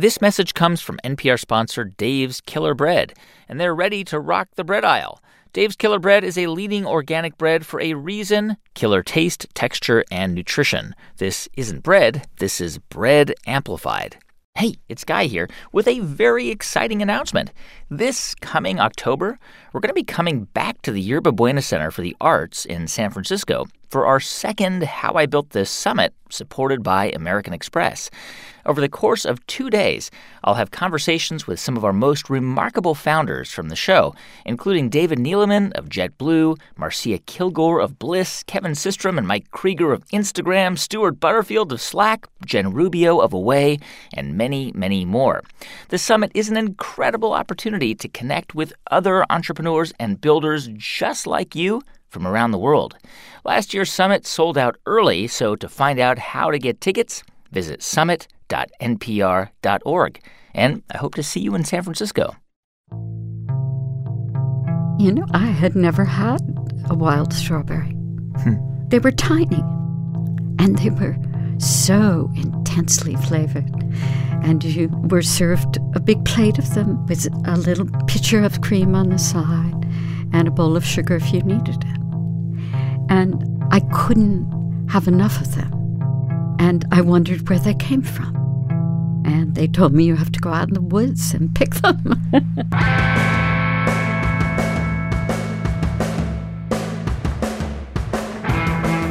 This message comes from NPR sponsor Dave's Killer Bread, and they're ready to rock the bread aisle. Dave's Killer Bread is a leading organic bread for a reason killer taste, texture, and nutrition. This isn't bread, this is bread amplified. Hey, it's Guy here with a very exciting announcement. This coming October, we're going to be coming back to the Yerba Buena Center for the Arts in San Francisco for our second How I Built This Summit supported by American Express. Over the course of two days, I'll have conversations with some of our most remarkable founders from the show, including David Neeleman of JetBlue, Marcia Kilgore of Bliss, Kevin Systrom and Mike Krieger of Instagram, Stewart Butterfield of Slack, Jen Rubio of Away, and many, many more. The summit is an incredible opportunity to connect with other entrepreneurs and builders just like you from around the world. Last year's summit sold out early, so to find out how to get tickets, visit summit.npr.org. And I hope to see you in San Francisco. You know, I had never had a wild strawberry. Hmm. They were tiny and they were so intensely flavored. And you were served a big plate of them with a little pitcher of cream on the side and a bowl of sugar if you needed it. And I couldn't have enough of them. And I wondered where they came from. And they told me you have to go out in the woods and pick them.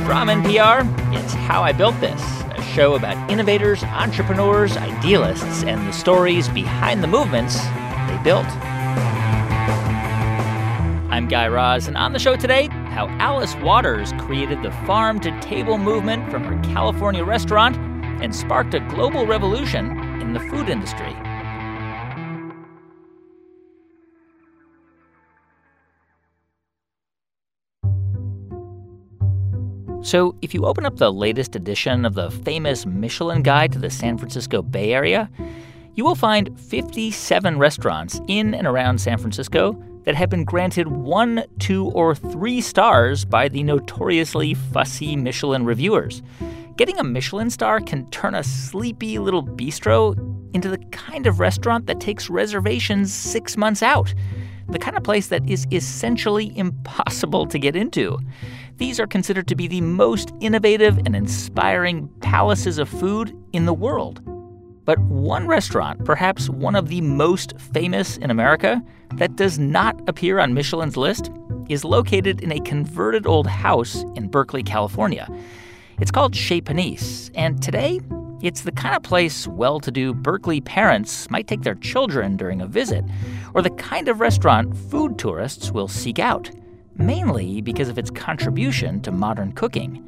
From NPR, it's How I Built This, a show about innovators, entrepreneurs, idealists, and the stories behind the movements they built. I'm Guy Raz, and on the show today, how Alice Waters created the farm to table movement from her California restaurant and sparked a global revolution in the food industry. So, if you open up the latest edition of the famous Michelin Guide to the San Francisco Bay Area, you will find 57 restaurants in and around San Francisco that have been granted one, two, or three stars by the notoriously fussy Michelin reviewers. Getting a Michelin star can turn a sleepy little bistro into the kind of restaurant that takes reservations six months out, the kind of place that is essentially impossible to get into. These are considered to be the most innovative and inspiring palaces of food in the world. But one restaurant, perhaps one of the most famous in America, that does not appear on Michelin's list is located in a converted old house in Berkeley, California. It's called Chez Panisse, and today it's the kind of place well to do Berkeley parents might take their children during a visit, or the kind of restaurant food tourists will seek out mainly because of its contribution to modern cooking.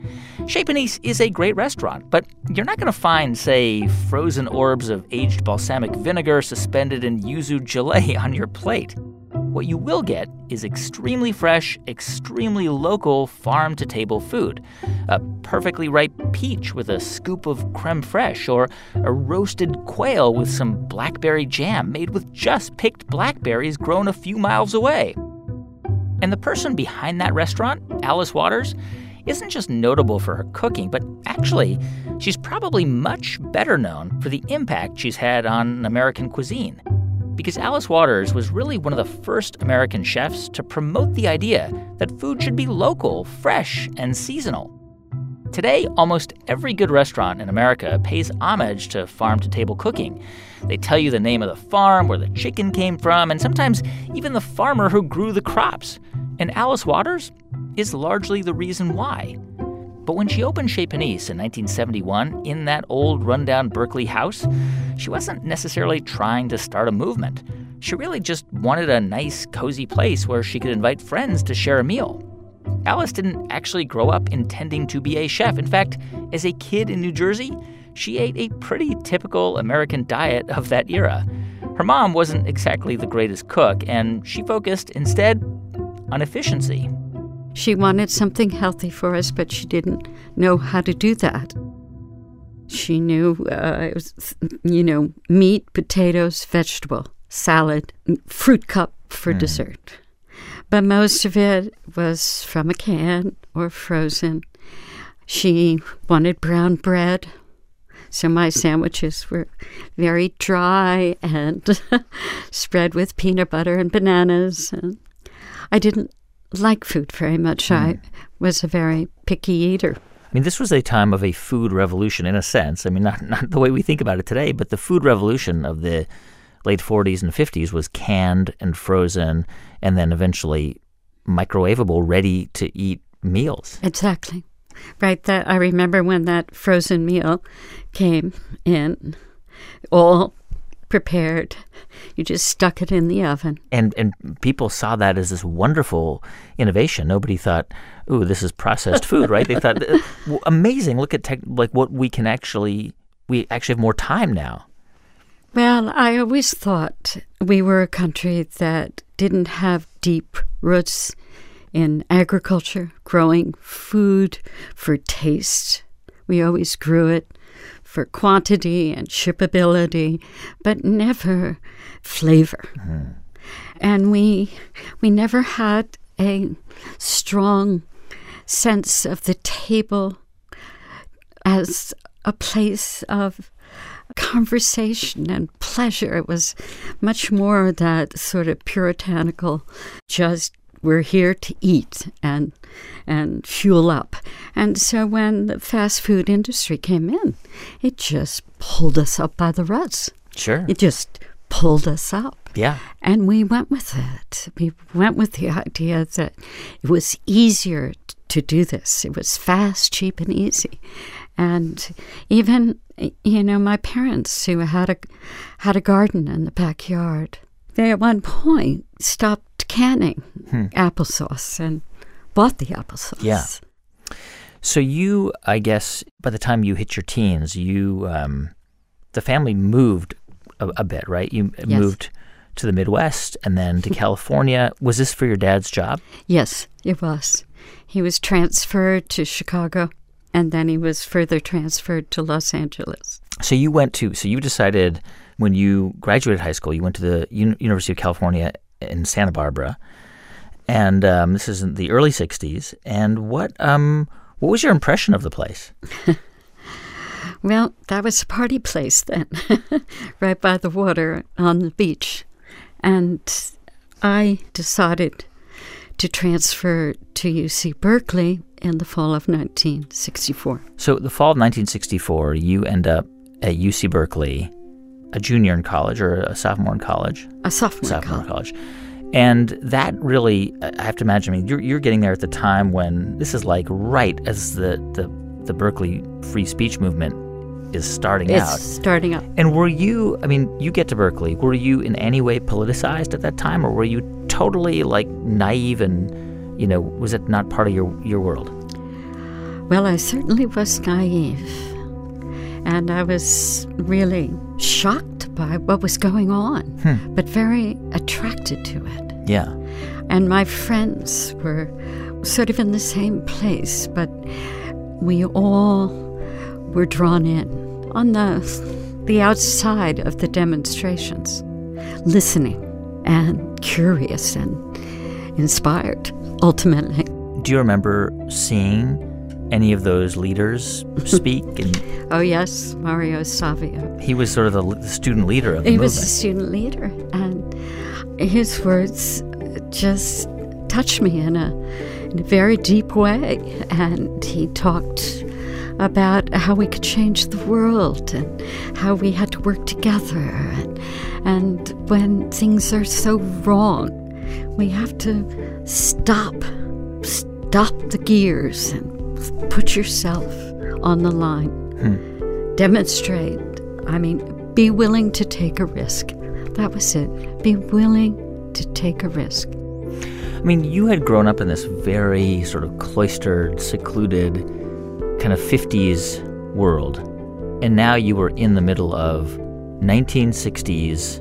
Chez Panisse is a great restaurant, but you're not going to find, say, frozen orbs of aged balsamic vinegar suspended in yuzu gelée on your plate. What you will get is extremely fresh, extremely local farm to table food. A perfectly ripe peach with a scoop of creme fraiche, or a roasted quail with some blackberry jam made with just picked blackberries grown a few miles away. And the person behind that restaurant, Alice Waters, isn't just notable for her cooking, but actually, she's probably much better known for the impact she's had on American cuisine. Because Alice Waters was really one of the first American chefs to promote the idea that food should be local, fresh, and seasonal. Today, almost every good restaurant in America pays homage to farm to table cooking. They tell you the name of the farm, where the chicken came from, and sometimes even the farmer who grew the crops. And Alice Waters is largely the reason why. But when she opened Chez Panisse in 1971 in that old rundown Berkeley house, she wasn't necessarily trying to start a movement. She really just wanted a nice, cozy place where she could invite friends to share a meal. Alice didn't actually grow up intending to be a chef. In fact, as a kid in New Jersey, she ate a pretty typical American diet of that era. Her mom wasn't exactly the greatest cook, and she focused instead on efficiency. She wanted something healthy for us, but she didn't know how to do that. She knew uh, it was, you know, meat, potatoes, vegetable, salad, fruit cup for mm. dessert but most of it was from a can or frozen. She wanted brown bread, So my sandwiches were very dry and spread with peanut butter and bananas. And I didn't like food very much. Mm. I was a very picky eater. I mean, this was a time of a food revolution in a sense. I mean, not, not the way we think about it today, but the food revolution of the late 40s and 50s was canned and frozen and then eventually microwavable, ready to eat meals. Exactly. Right. That I remember when that frozen meal came in, all prepared. You just stuck it in the oven. And and people saw that as this wonderful innovation. Nobody thought, "Ooh, this is processed food," right? They thought, "Amazing! Look at tech, like what we can actually we actually have more time now." Well, I always thought we were a country that didn't have deep roots in agriculture, growing food for taste. We always grew it for quantity and shippability, but never flavor. Mm. And we we never had a strong sense of the table as a place of conversation and pleasure. It was much more that sort of puritanical, just we're here to eat and and fuel up. And so when the fast food industry came in, it just pulled us up by the roots. Sure. It just pulled us up. Yeah. And we went with it. We went with the idea that it was easier to do this. It was fast, cheap, and easy. And even you know, my parents who had a had a garden in the backyard, they at one point stopped canning hmm. applesauce and bought the applesauce. Yeah. So you, I guess, by the time you hit your teens, you, um, the family moved a, a bit, right? You yes. moved to the Midwest and then to California. Was this for your dad's job? Yes, it was. He was transferred to Chicago and then he was further transferred to Los Angeles. So you went to, so you decided when you graduated high school, you went to the U- University of California in Santa Barbara, and um, this is in the early '60s. And what um, what was your impression of the place? well, that was a party place then, right by the water on the beach, and I decided to transfer to UC Berkeley in the fall of 1964. So, the fall of 1964, you end up at UC Berkeley, a junior in college or a sophomore in college? A sophomore, sophomore in college. college. And that really, I have to imagine, I mean, you're, you're getting there at the time when this is like right as the, the, the Berkeley free speech movement is starting it's out. starting up. And were you, I mean, you get to Berkeley, were you in any way politicized at that time or were you totally like naive and you know, was it not part of your, your world? Well, I certainly was naive. And I was really shocked by what was going on, hmm. but very attracted to it. Yeah. And my friends were sort of in the same place, but we all were drawn in on the the outside of the demonstrations, listening and curious and inspired ultimately. Do you remember seeing any of those leaders speak? And oh yes, Mario Savio. He was sort of the student leader of the he movement. was a student leader, and his words just touched me in a in a very deep way. And he talked about how we could change the world and how we had to work together and, and when things are so wrong we have to stop, stop the gears and put yourself on the line. Hmm. Demonstrate. I mean, be willing to take a risk. That was it. Be willing to take a risk. I mean, you had grown up in this very sort of cloistered, secluded, kind of 50s world. And now you were in the middle of 1960s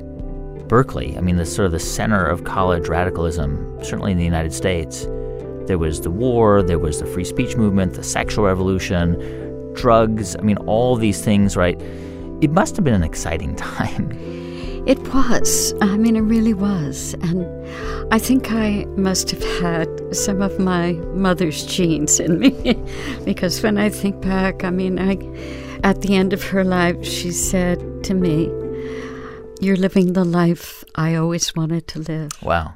Berkeley, I mean, the sort of the center of college radicalism, certainly in the United States. There was the war, there was the free speech movement, the sexual revolution, drugs, I mean, all these things, right? It must have been an exciting time. It was. I mean, it really was. And I think I must have had some of my mother's genes in me because when I think back, I mean, I At the end of her life, she said to me, You're living the life I always wanted to live. Wow.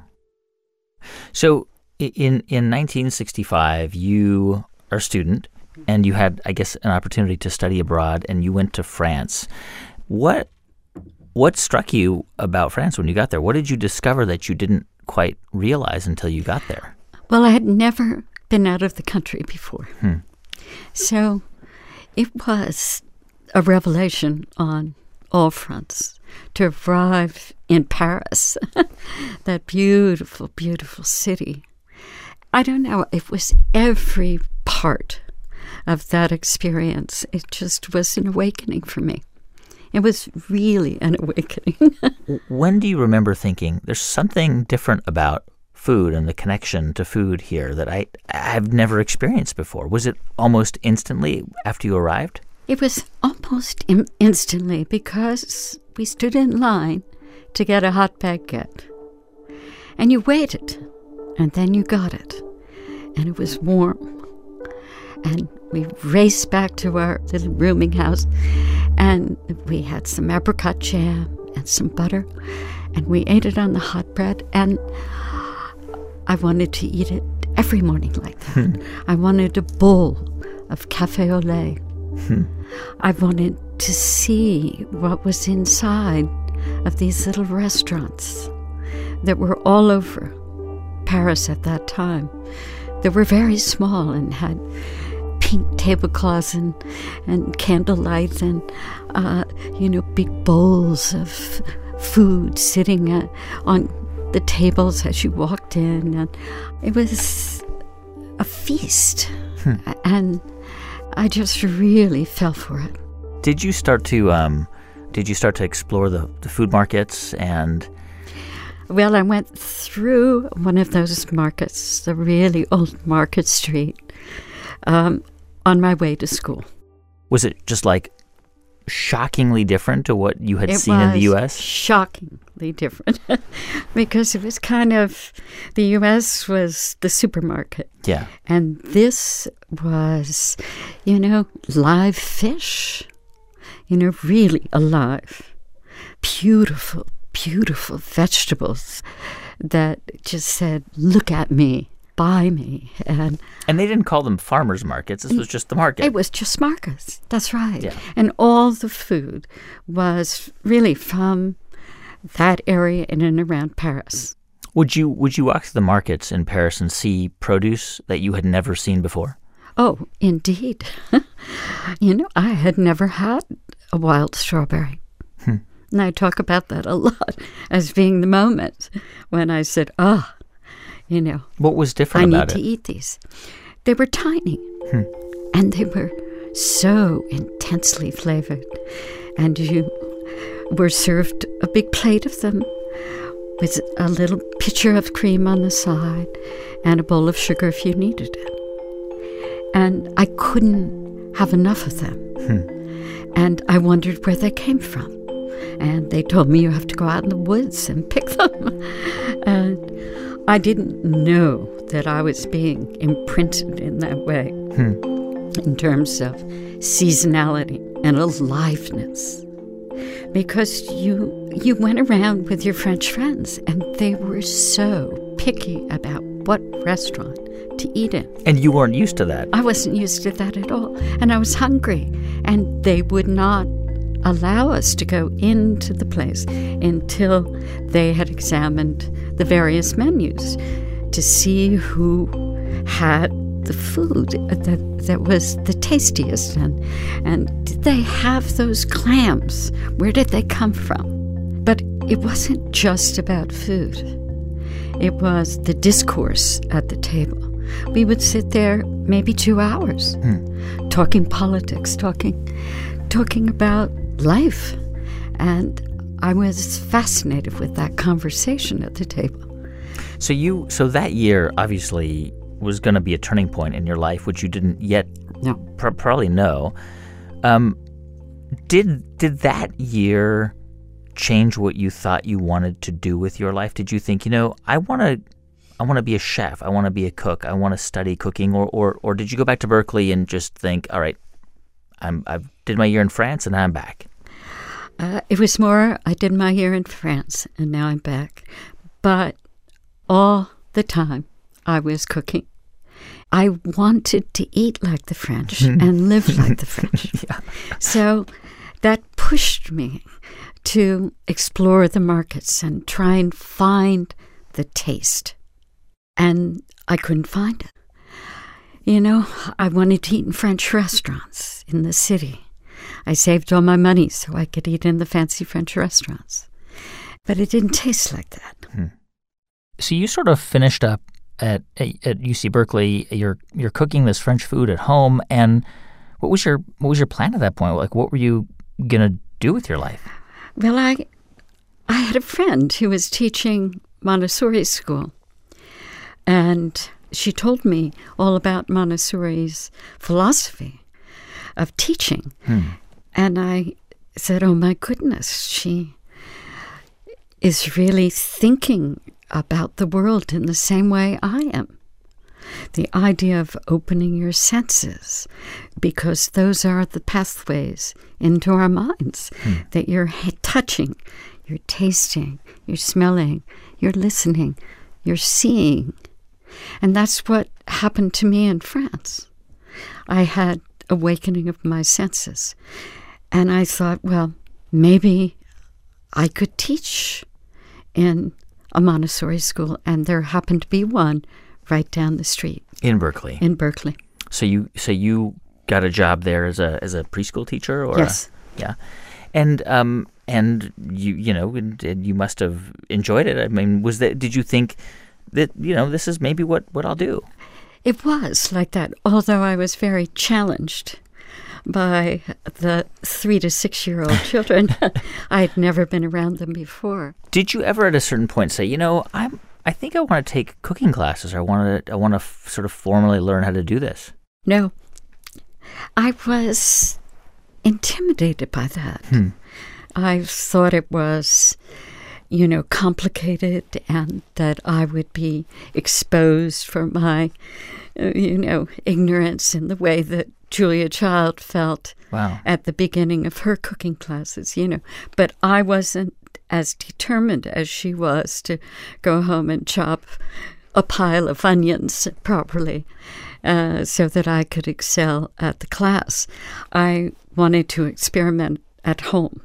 So in in 1965, you are a student and you had, I guess, an opportunity to study abroad, and you went to France. What what struck you about France when you got there? What did you discover that you didn't quite realize until you got there? Well, I had never been out of the country before, Hmm. so it was a revelation on all fronts to arrive in Paris, that beautiful, beautiful city. I don't know, it was every part of that experience. It just was an awakening for me. It was really an awakening. When do you remember thinking there's something different about food and the connection to food here that I I've never experienced before? Was it almost instantly after you arrived? It was almost Im- instantly because we stood in line to get a hot baguette. And you waited, and then you got it. And it was warm. And we raced back to our little rooming house, and we had some apricot jam and some butter, and we ate it on the hot bread. And I wanted to eat it every morning like that. Hmm. I wanted a bowl of cafe au lait. Hmm. I wanted to see what was inside of these little restaurants that were all over Paris at that time. They were very small and had pink tablecloths and, and candlelight and, uh, you know, big bowls of food sitting uh, on the tables as you walked in. And it was a feast. And I just really fell for it. Did you start to um, did you start to explore the, the food markets and Well, I went through one of those markets, the really old Market Street, um, on my way to school. was it just like shockingly different to what you had it seen in the US? Shockingly different because it was kind of the US was the supermarket. Yeah. And this was, you know, live fish, you know, really alive. Beautiful, beautiful vegetables that just said, look at me, buy me. And And they didn't call them farmers markets. This mm. was just the market. it was just markets. That's right. Yeah. And all the food was really from that area in and around Paris. Would you would you walk through the markets in Paris and see produce that you had never seen before? Oh, indeed. you know, I had never had a wild strawberry. Hmm. And I talk about that a lot as being the moment when I said, oh, you know, What was different I need about to eat these. They were tiny hmm. and they were so intensely flavored. And you were served a big plate of them with a little pitcher of cream on the side and a bowl of sugar if you needed it. And I couldn't have enough of them. Hmm. And I wondered where they came from. And they told me you have to go out in the woods and pick them. and I didn't know that I was being imprinted in that way hmm. in terms of seasonality and aliveness. Because you you went around with your French friends and they were so picky about what restaurant to eat in. And you weren't used to that. I wasn't used to that at all. And I was hungry. And they would not allow us to go into the place until they had examined the various menus to see who had the food that, that was the tastiest. And, and did they have those clams? Where did they come from? But it wasn't just about food. It was the discourse at the table. We would sit there maybe two hours talking politics, talking talking about life. And I was fascinated with that conversation at the table. So you so that year obviously was going to be a turning point in your life, which you didn't yet No. pr- probably know. Um, did did that year change what you thought you wanted to do with your life? Did you think, you know, I want to I want to be a chef, I want to be a cook, I want to study cooking or, or or did you go back to Berkeley and just think, all right, I'm I did my year in France and now I'm back. Uh, it was more, I did my year in France and now I'm back. But all the time I was cooking. I wanted to eat like the French and live like the French. Yeah. So that pushed me to explore the markets and try and find the taste. And I couldn't find it. You know, I wanted to eat in French restaurants in the city. I saved all my money so I could eat in the fancy French restaurants. But it didn't taste like that. Hmm. So you sort of finished up at at UC Berkeley. You're you're cooking this French food at home, and what was your what was your plan at that point? Like, what were you gonna do with your life? Well, I I had a friend who was teaching Montessori school, and she told me all about Montessori's philosophy of teaching. Hmm. And I said, "Oh my goodness, she is really thinking about the world in the same way I am." The idea of opening your senses, because those are the pathways into our minds hmm. that you're touching, you're tasting, you're smelling, you're listening, you're seeing. And that's what happened to me in France. I had awakening of my senses. And I thought, well, maybe I could teach in a Montessori school, and there happened to be one right down the street In Berkeley. in Berkeley. So you so you got a job there as a as a preschool teacher, or Yes. yeah, and um and you you know and, and you must have enjoyed it. I mean, was that did you think that you know this is maybe what what I'll do? It was like that, although I was very challenged by the three to six year old children. I'd never been around them before. Did you ever at a certain point say, you know, I'm I think I want to take cooking classes. I want to I want to f- sort of formally learn how to do this. No, I was intimidated by that. I thought it was, you know, complicated and that I would be exposed for my, uh, you know, ignorance in the way that Julia Child felt Wow. at the beginning of her cooking classes, you know. But I wasn't as determined as she was to go home and chop a pile of onions properly uh, so that I could excel at the class. I wanted to experiment at home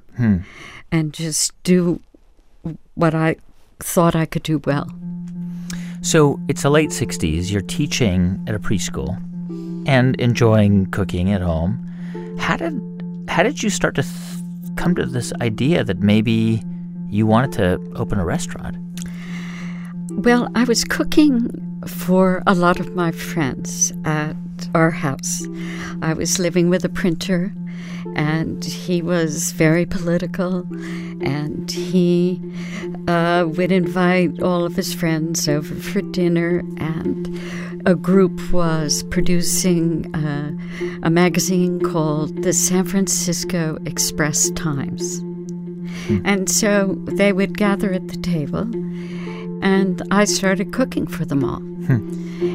and just do what I thought I could do well. So it's the late 60s. You're teaching at a preschool and enjoying cooking at home. How did how did you start to th- come to this idea that maybe you wanted to open a restaurant? Well, I was cooking for a lot of my friends at our house. I was living with a printer, and he was very political, and he uh, would invite all of his friends over for dinner, and a group was producing uh, a magazine called the San Francisco Express Times. And so they would gather at the table, and I started cooking for them all.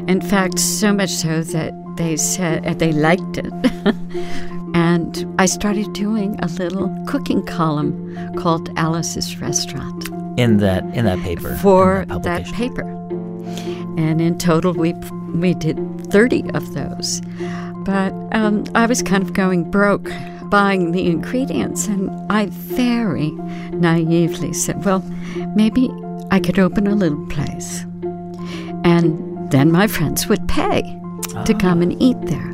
In fact, so much so that they said uh, they liked it. and I started doing a little cooking column called Alice's Restaurant In that in that paper. for that publication. paper. And in total, we we did 30 of those. But um, I was kind of going broke buying the ingredients, and I very naively said, well, maybe I could open a little place. And then my friends would pay to ah. come and eat there.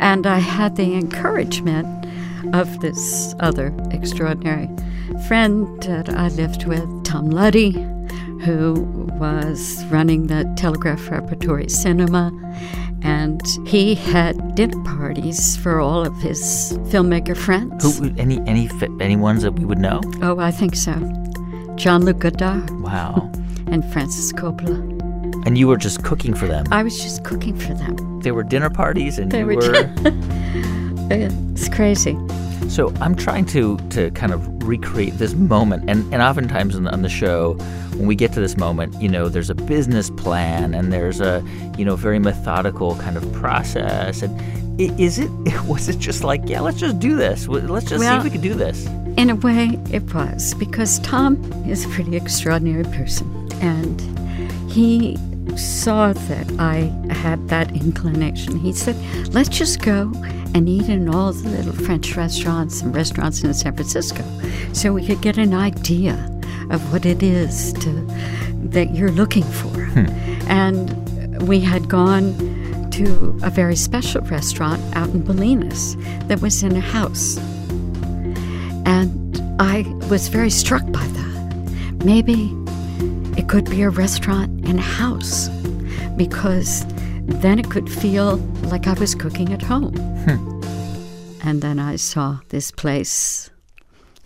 And I had the encouragement of this other extraordinary friend that I lived with, Tom Luddy, who was running the Telegraph Repertory Cinema. And he had dinner parties for all of his filmmaker friends. Who any any any ones that we would know? Oh, I think so. Jean-Luc Godard Wow. and Francis Coppola. and you were just cooking for them. I was just cooking for them. They were dinner parties, and They you were were. It's crazy. So I'm trying to to kind of recreate this moment, and and oftentimes on the, on the show, when we get to this moment, you know, there's a business plan and there's a you know very methodical kind of process. And Is it? Was it just like, yeah, let's just do this. Let's just see if we can do this. In a way, it was because Tom is a pretty extraordinary person, and he saw that I had that inclination. He said, "Let's just go and eat in all the little French restaurants and restaurants in San Francisco, so we could get an idea of what it is to that you're looking for." Hmm. And we had gone to a very special restaurant out in Bolinas that was in a house. And I was very struck by that. Maybe it could be a restaurant and a house because then it could feel like I was cooking at home. Hmm. And then I saw this place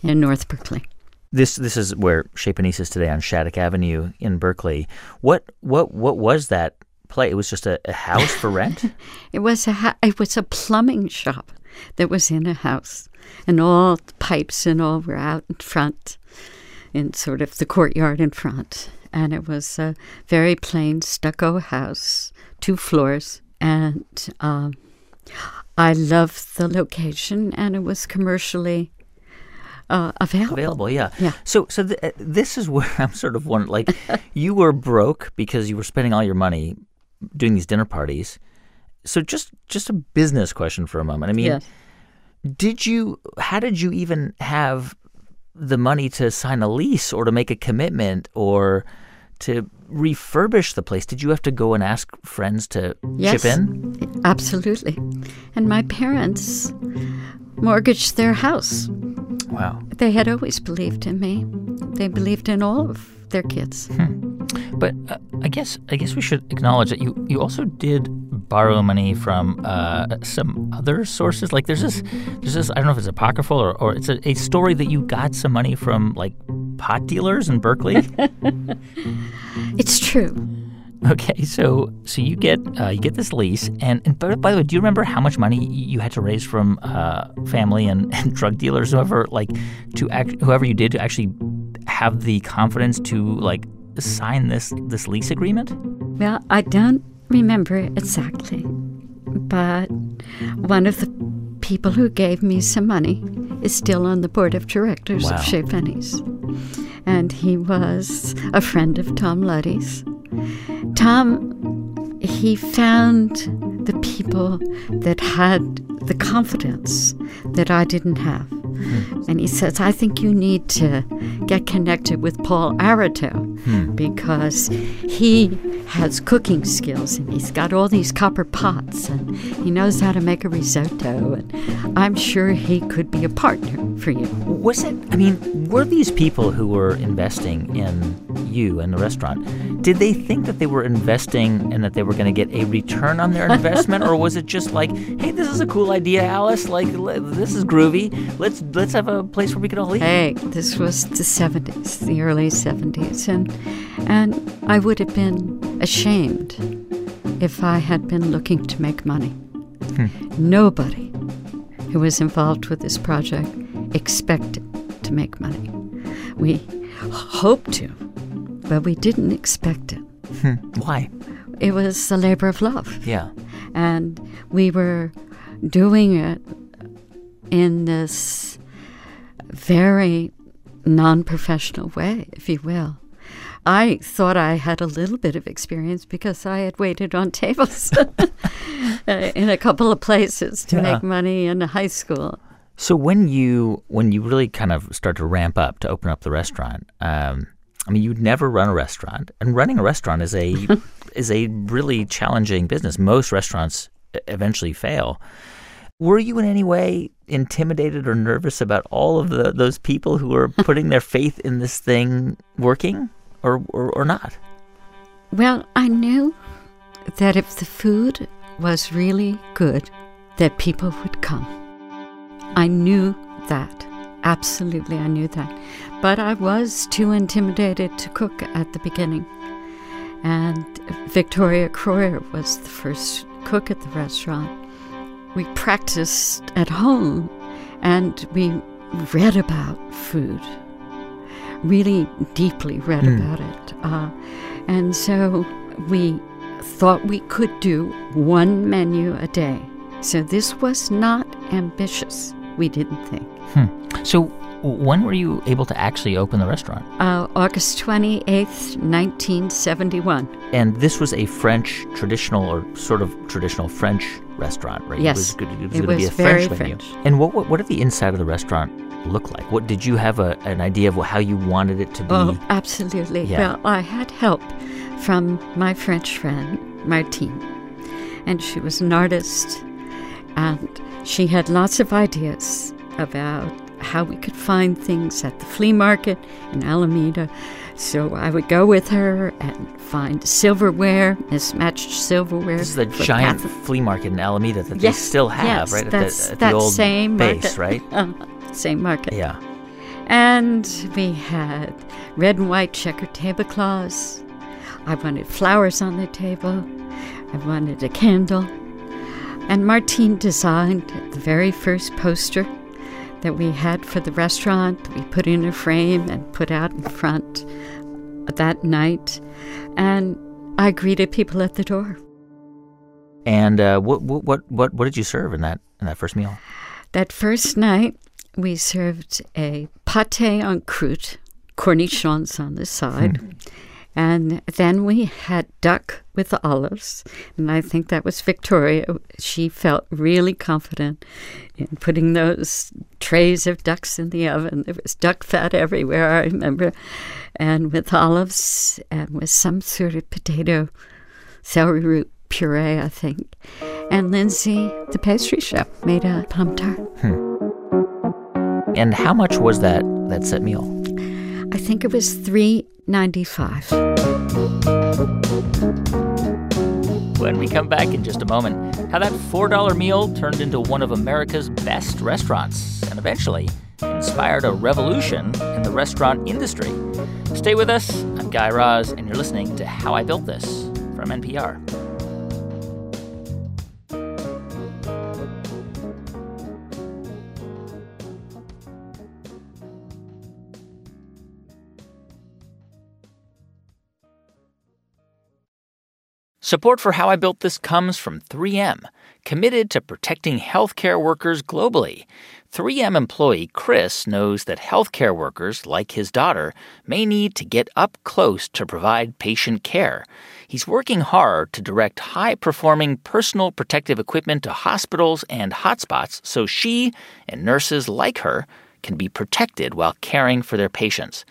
in North Berkeley. This this is where Chez Panisse is today on Shattuck Avenue in Berkeley. What what what was that play? It was just a, a house for rent. It was a ha- it was a plumbing shop that was in a house, and all the pipes and all were out in front, in sort of the courtyard in front. And it was a very plain stucco house, two floors, and um, I loved the location, and it was commercially uh, available. Available, yeah. Yeah. So so th- uh, this is where I'm sort of wondering, like, you were broke because you were spending all your money doing these dinner parties. So just just a business question for a moment. I mean, Yes. did you how did you even have the money to sign a lease or to make a commitment or to refurbish the place did you have to go and ask friends to Yes. chip in Absolutely. And my parents mortgaged their house. wow They had always believed in me. They believed in all of their kids. Hmm. But uh, i guess i guess we should acknowledge that you you also did borrow money from uh, some other sources like there's this there's this i don't know if it's apocryphal or, or it's a, a story that you got some money from like pot dealers in berkeley It's true. Okay, so so you get uh, you get this lease, and, and by, by the way, do you remember how much money you had to raise from uh, family and, and drug dealers, whoever like to act, whoever you did to actually have the confidence to like sign this this lease agreement? Well, I don't remember exactly, but one of the people who gave me some money is still on the board of directors Wow. of Panisse. And he was a friend of Tom Luddy's. Tom, he found the people that had the confidence that I didn't have. And he says, I think you need to get connected with Paul Aratow hmm. because he has cooking skills and he's got all these copper pots and he knows how to make a risotto. And I'm sure he could be a partner for you. Was it? I mean, were these people who were investing in you and the restaurant? Did they think that they were investing and that they were going to get a return on their investment, or was it just like, "Hey, this is a cool idea, Alice. Like, this is groovy. Let's let's have a place where we can all eat." Hey, this was the 70s, the early 70s, and and I would have been ashamed if I had been looking to make money. Hmm. Nobody who was involved with this project expected to make money. We hoped to, but we didn't expect it. Hmm. Why? It was a labor of love Yeah. and we were doing it in this very non professional way, if you will. I thought I had a little bit of experience because I had waited on tables uh, in a couple of places to Yeah. make money in high school. So when you when you really kind of start to ramp up to open up the restaurant, um, I mean, you'd never run a restaurant, and running a restaurant is a is a really challenging business. Most restaurants eventually fail. Were you in any way intimidated or nervous about all of the those people who are putting their faith in this thing working, or or, or not? Well, I knew that if the food was really good, that people would come. I knew that. Absolutely, I knew that. But I was too intimidated to cook at the beginning. And Victoria Kroyer was the first cook at the restaurant. We practiced at home and we read about food, really deeply read about it. Uh, and so we thought we could do one menu a day So this was not ambitious, we didn't think. Hmm. So when were you able to actually open the restaurant? Uh, August 28th, 1971. And this was a French traditional or sort of traditional French restaurant, right? Yes. It was, was going to be a very French menu. And what, what what did the inside of the restaurant look like? What did you have a, an idea of how you wanted it to be? Oh, absolutely. Yeah. Well, I had help from my French friend, Martine, and she was an artist, and she had lots of ideas about how we could find things at the flea market in Alameda. So I would go with her and find silverware, mismatched silverware. This is the giant flea market in Alameda that Yes, they still have, yes, right? At that's- the, at that the old same base, market. right? Uh, same market. Yeah. And we had red and white checkered tablecloths. I wanted flowers on the table. I wanted a candle. And Martine designed the very first poster that we had for the restaurant. We put in a frame and put out in front that night. And I greeted people at the door. And uh, what, what what what what did you serve in that in that first meal? That first night, we served a pate en croûte, cornichons on the side. And then we had duck with olives. And I think that was Victoria. She felt really confident in putting those trays of ducks in the oven. There was duck fat everywhere, I remember. And with olives and with some sort of potato, celery root puree, I think. And Lindsey, the pastry chef, made a plum tart. Hmm. And how much was that that set meal? I think it was three ninety five. When we come back in just a moment, how that $4 meal turned into one of America's best restaurants and eventually inspired a revolution in the restaurant industry. Stay with us. I'm Guy Raz, and you're listening to How I Built This from NPR. Support for How I Built This comes from 3M, committed to protecting healthcare workers globally. 3M employee Chris knows that healthcare workers, like his daughter, may need to get up close to provide patient care. He's working hard to direct high performing personal protective equipment to hospitals and hotspots so she and nurses like her can be protected while caring for their patients.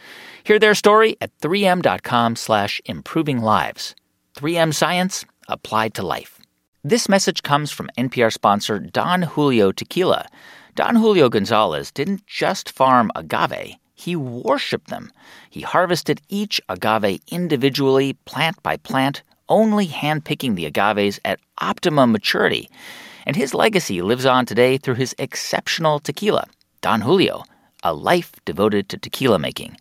Hear their story at 3m.com slash improving lives. 3M Science applied to life. This message comes from NPR sponsor Don Julio Tequila. Don Julio Gonzalez didn't just farm agave, he worshiped them. He harvested each agave individually, plant by plant, only handpicking the agaves at optimum maturity. And his legacy lives on today through his exceptional tequila. Don Julio, a life devoted to tequila making.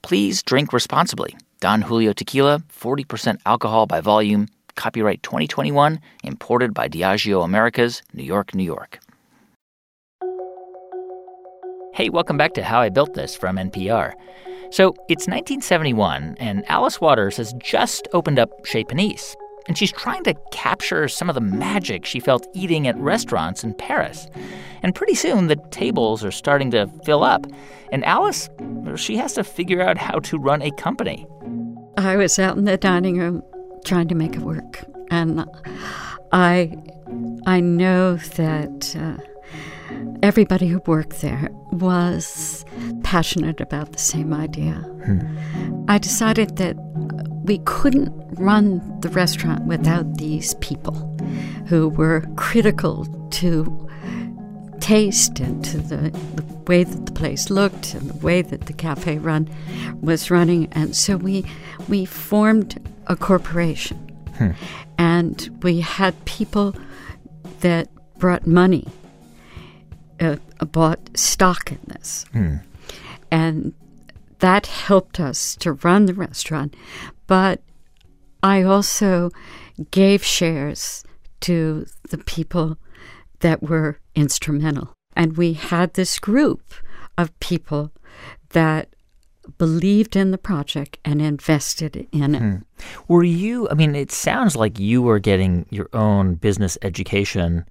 Please drink responsibly. Don Julio Tequila, 40% alcohol by volume, copyright 2021, imported by Diageo Americas, New York, New York. Hey, welcome back to How I Built This from NPR. So it's 1971, and Alice Waters has just opened up Chez Panisse, and she's trying to capture some of the magic she felt eating at restaurants in Paris. And pretty soon, the tables are starting to fill up, and Alice, she has to figure out how to run a company. I was out in the dining room trying to make it work, and I I know that uh, everybody who worked there was passionate about the same idea. I decided that we couldn't run the restaurant without these people who were critical to taste and to the, the way that the place looked and the way that the cafe run was running. And so we we formed a corporation. And we had people that brought money uh, bought stock in this. And that helped us to run the restaurant but i also gave shares to the people that were instrumental. And we had this group of people that believed in the project and invested in it. Hmm. Were you, I mean, it sounds like you were getting your own business education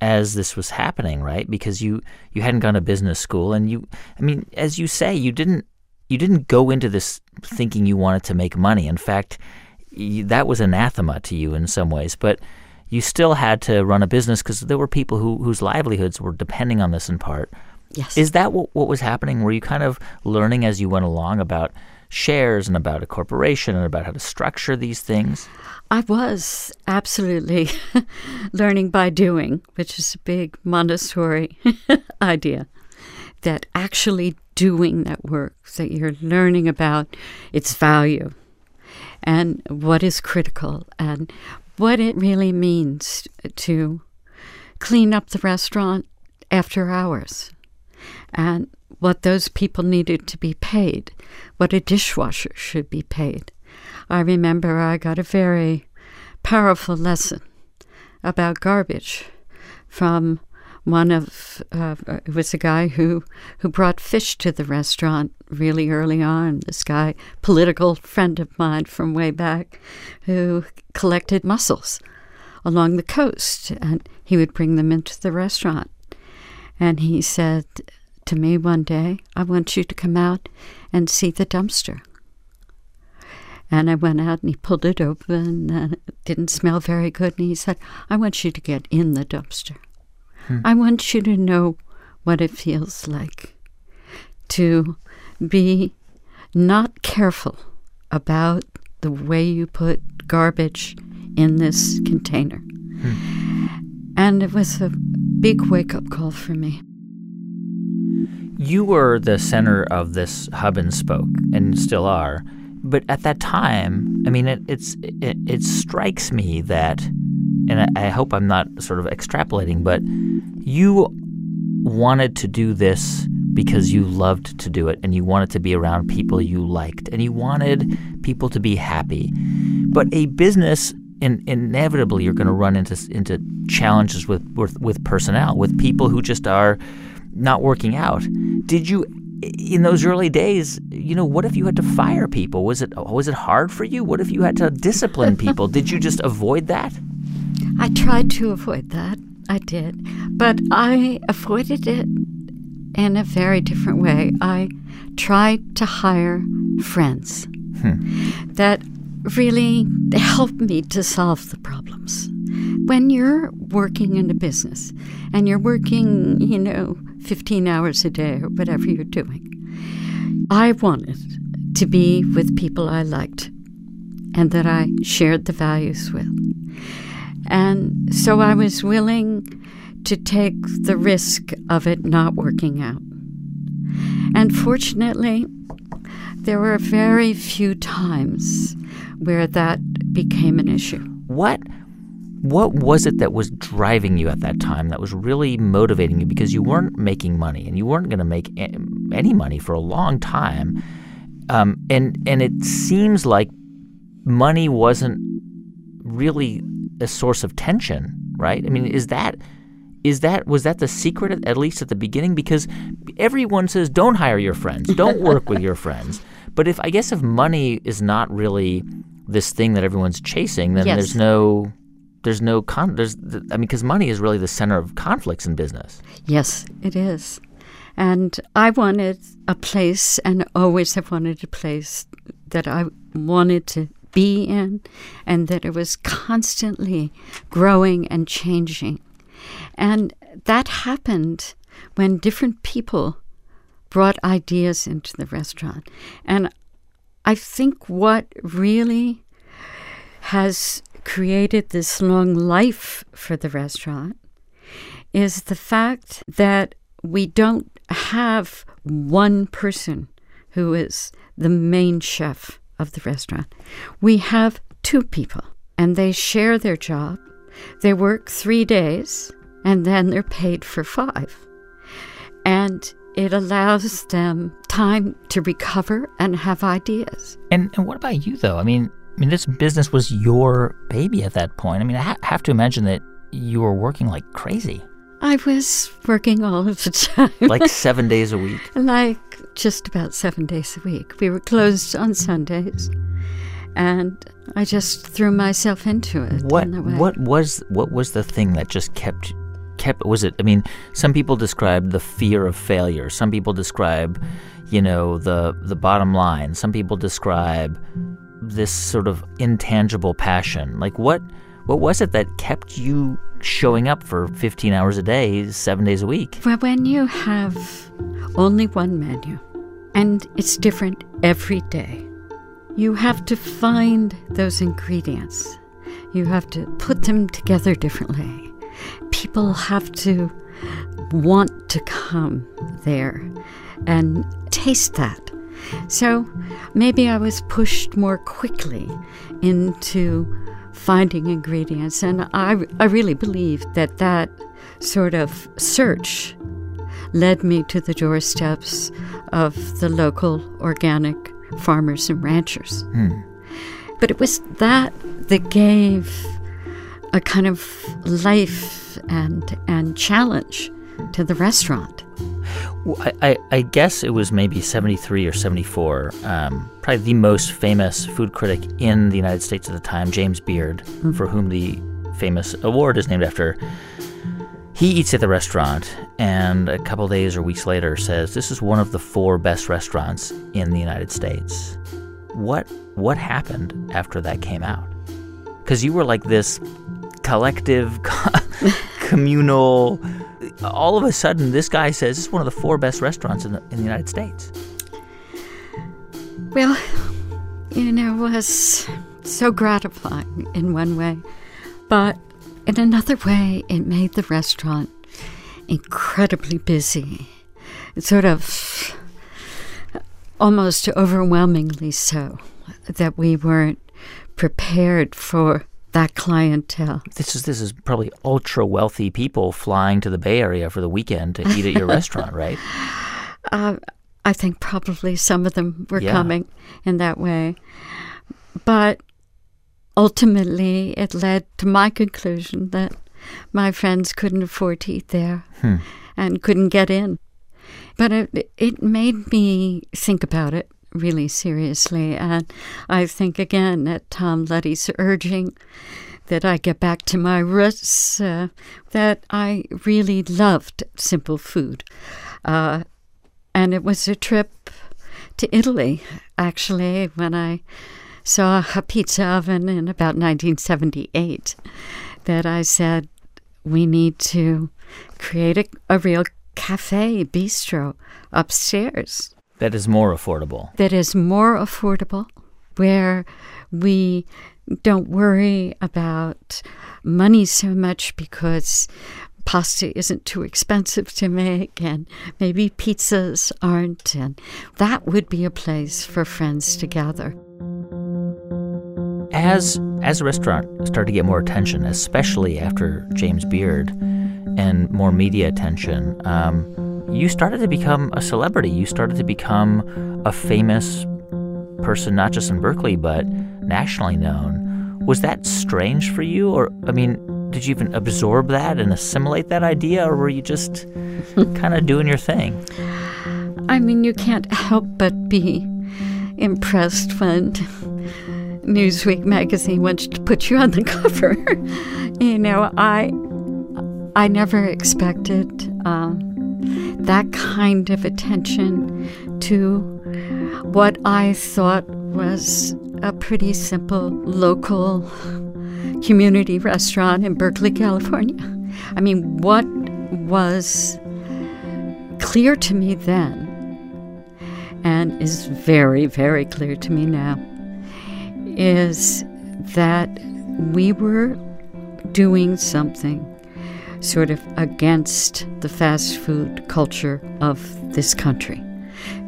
as this was happening, right? Because you you hadn't gone to business school, and you, I mean, as you say, you didn't you didn't go into this thinking you wanted to make money. In fact, you, that was anathema to you in some ways, but you still had to run a business because there were people who whose livelihoods were depending on this in part. Yes. Is that what, what was happening? Were you kind of learning as you went along about shares and about a corporation and about how to structure these things? I was absolutely learning by doing, which is a big Montessori idea. That actually doing that work, that you're learning about its value and what is critical and what it really means to clean up the restaurant after hours and what those people needed to be paid, what a dishwasher should be paid. I remember I got a very powerful lesson about garbage from one of uh, it was a guy who who brought fish to the restaurant really early on. This guy, political friend of mine from way back, who collected mussels along the coast, and he would bring them into the restaurant. And he said to me one day, "I want you to come out and see the dumpster." And I went out and he pulled it open and it didn't smell very good. And he said, I want you to get in the dumpster. Hmm. I want you to know what it feels like to be not careful about the way you put garbage in this container. Hmm. And it was a big wake up call for me. You were the center of this hub and spoke, and still are. But at that time, I mean, it, it, it strikes me that and I, I hope I'm not sort of extrapolating, but you wanted to do this because you loved to do it and you wanted to be around people you liked and you wanted people to be happy. But a business in, inevitably you're going to run into into challenges with, with with personnel, with people who just are not working out. Did you in those early days, you know, what if you had to fire people? Was it was it hard for you? What if you had to discipline people? Did you just avoid that? I tried to avoid that. I did. But I avoided it in a very different way. I tried to hire friends hmm. that really helped me to solve the problems. When you're working in a business and you're working, you know, 15 hours a day or whatever you're doing, I wanted to be with people I liked and that I shared the values with. And so I was willing to take the risk of it not working out. And fortunately, there were very few times where that became an issue. What what was it that was driving you at that time that was really motivating you because you weren't making money and you weren't going to make any money for a long time um, and and it seems like money wasn't really a source of tension, right? I mean, is mm. that is that was that the secret at, at least at the beginning? Because everyone says don't hire your friends, don't work with your friends. But if I guess if money is not really this thing that everyone's chasing, then yes. there's no there's no con there's I mean because money is really the center of conflicts in business. Yes, it is. And I wanted a place and always have wanted a place that I wanted to be in, and that it was constantly growing and changing. And that happened when different people brought ideas into the restaurant. And I think what really has created this long life for the restaurant is the fact that we don't have one person who is the main chef of the restaurant. We have two people, and they share their job. They work three days, and then they're paid for five. And it allows them time to recover and have ideas. And, and what about you, though? I mean, I mean, this business was your baby at that point. I mean, I ha- have to imagine that you were working like crazy. I was working all of the time. like seven days a week? Like just about seven days a week. We were closed on Sundays. And I just threw myself into it. What what was what was the thing that just kept kept was it? I mean, some people describe the fear of failure. Some people describe, you know, the the bottom line. Some people describe this sort of intangible passion. Like what what was it that kept you showing up for 15 hours a day, 7 days a week? Well, when you have only one menu and it's different every day, you have to find those ingredients. You have to put them together differently. People have to want to come there and taste that. So maybe I was pushed more quickly into finding ingredients, and I, I really believe that that sort of search led me to the doorsteps of the local organic farmers and ranchers. Hmm. But it was that that gave a kind of life and and challenge to the restaurant. Well, I, I, guess it was maybe 73 or 74. Um, probably the most famous food critic in the United States at the time, James Beard, for whom the famous award is named after. He eats at the restaurant and a couple days or weeks later says, This is one of the four best restaurants in the United States. What, what happened after that came out? Because you were like this collective, communal. All of a sudden, this guy says, This is one of the four best restaurants in the, in the United States. Well, you know, it was so gratifying in one way, but in another way, it made the restaurant incredibly busy. Sort of almost overwhelmingly so, that we weren't prepared for that clientele. This is this is probably ultra wealthy people flying to the Bay Area for the weekend to eat at your restaurant, right? Uh, I think probably some of them were Yeah. coming in that way. But ultimately, it led to my conclusion that my friends couldn't afford to eat there Hmm. and couldn't get in. But it, it made me think about it really seriously. And I think, again, at Tom Luddy's urging, that I get back to my roots, uh, that I really loved simple food. Uh, and it was a trip to Italy, actually, when I saw a pizza oven in about 1978, that I said, we need to create a, a real cafe bistro upstairs That is more affordable. that is more affordable, where we don't worry about money so much because pasta isn't too expensive to make and maybe pizzas aren't and that would be a place for friends to gather. As as the restaurant started to get more attention, especially after James Beard, and more media attention, um, you started to become a celebrity. You started to become a famous person, not just in Berkeley but nationally known. Was that strange for you, or I mean, did you even absorb that and assimilate that idea, or were you just kind of doing your thing? I mean, you can't help but be impressed when Newsweek magazine wants to put you on the cover. you know, I I never expected um, that kind of attention to what I thought was a pretty simple local community restaurant in Berkeley, California. I mean, what was clear to me then and is very, very clear to me now is that we were doing something sort of against the fast food culture of this country.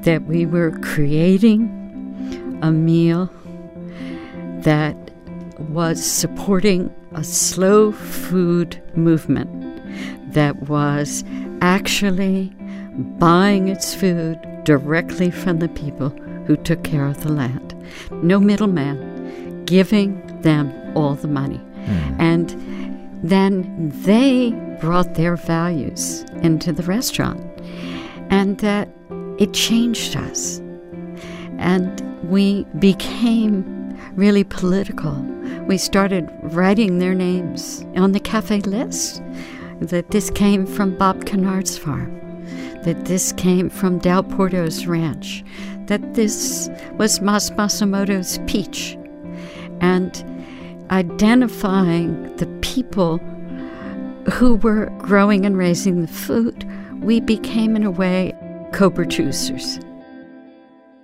That we were creating a meal that was supporting a slow food movement that was actually buying its food directly from the people who took care of the land. No middleman, giving them all the money. Hmm. And then they brought their values into the restaurant. And that it changed us. And we became really political. We started writing their names on the cafe list. that this came from Bob Cannard's farm, that this came from Dal Porto's ranch, that this was Mas Masumoto's peach, and identifying the people who were growing and raising the food, we became, in a way, co producers.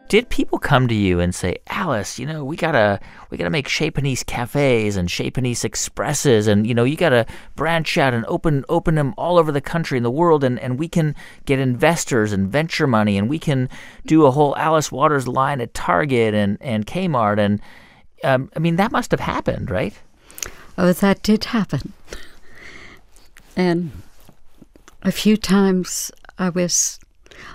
Did people come to you and say, Alice, you know, we gotta we gotta make Panisse cafes and Panisse expresses and you know, you gotta branch out and open open them all over the country and the world and, and we can get investors and venture money and we can do a whole Alice Waters line at Target and, and Kmart and um, I mean that must have happened, right? Oh, that did happen. And a few times I was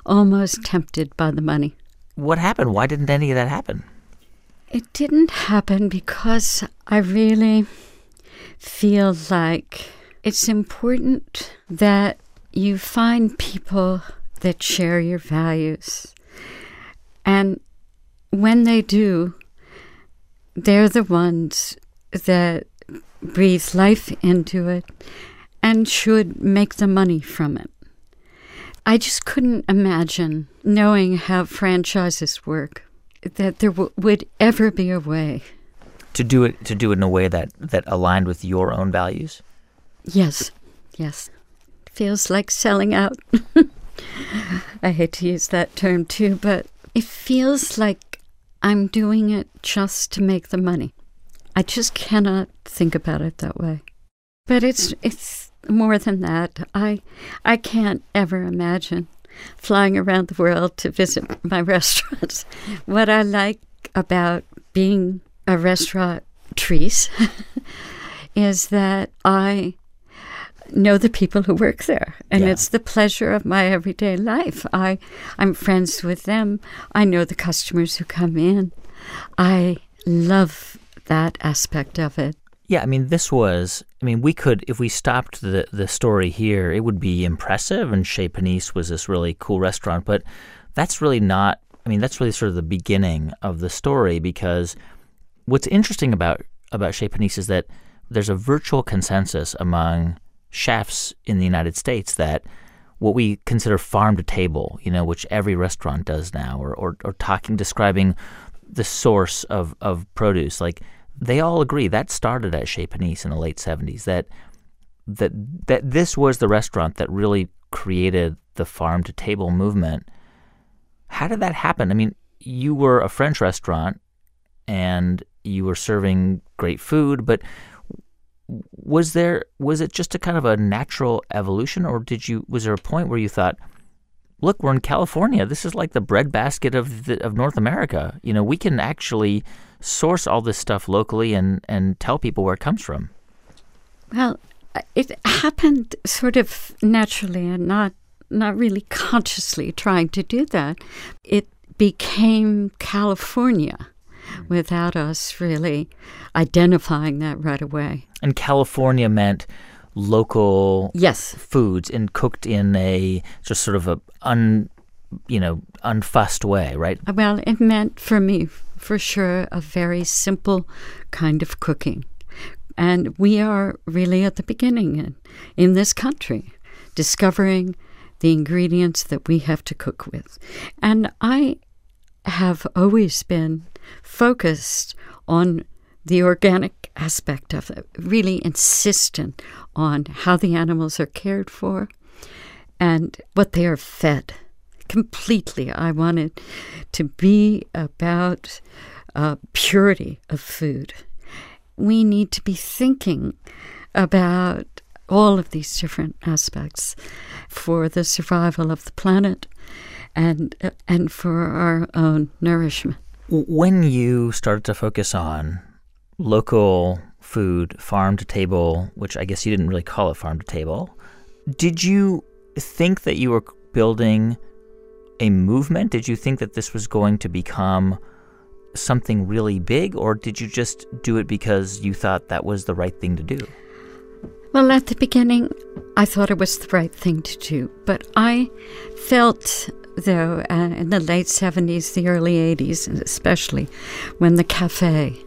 almost tempted by the money. What happened? Why didn't any of that happen? It didn't happen because I really feel like it's important that you find people that share your values. And when they do, they're the ones that breathe life into it and should make the money from it. I just couldn't imagine knowing how franchises work that there w- would ever be a way to do it to do it in a way that that aligned with your own values. Yes, yes, feels like selling out. I hate to use that term too, but it feels like I'm doing it just to make the money. I just cannot think about it that way. But it's it's more than that. I I can't ever imagine flying around the world to visit my restaurants. what I like about being a restaurant restauratrice is that I know the people who work there and yeah. it's the pleasure of my everyday life i i'm friends with them i know the customers who come in i love that aspect of it yeah, I mean, this was. I mean, we could, if we stopped the the story here, it would be impressive. And Chez Panisse was this really cool restaurant, but that's really not. I mean, that's really sort of the beginning of the story because what's interesting about about Chez Panisse is that there's a virtual consensus among chefs in the United States that what we consider farm to table, you know, which every restaurant does now, or, or, or talking, describing the source of, of produce, like they all agree that started at Chez Panisse in the late 70s that that that this was the restaurant that really created the farm to table movement. How did that happen? I mean, you were a French restaurant and you were serving great food, but was there was it just a kind of a natural evolution or did you was there a point where you thought look we're in California this is like the breadbasket of the, of North America you know we can actually source all this stuff locally and, and tell people where it comes from? Well, it happened sort of naturally and not not really consciously trying to do that. It became California Mm. without us really identifying that right away. And California meant local yes foods and cooked in a just sort of a un you know unfussed way, right? Uh, well, it meant for me for sure a very simple kind of cooking. And we are really at the beginning in, in this country, discovering the ingredients that we have to cook with. And I have always been focused on the organic aspect of it, really insistent on how the animals are cared for and what they are fed completely. I wanted to be about uh, purity of food. We need to be thinking about all of these different aspects for the survival of the planet and uh, and for our own nourishment. When you started to focus on local food, farm to table, which I guess you didn't really call it farm to table, did you think that you were building a movement? Did you think that this was going to become something really big, or did you just do it because you thought that was the right thing to do? Well, at the beginning, I thought it was the right thing to do, but I felt, though, uh, in the late 70s, the early 80s, especially when the cafe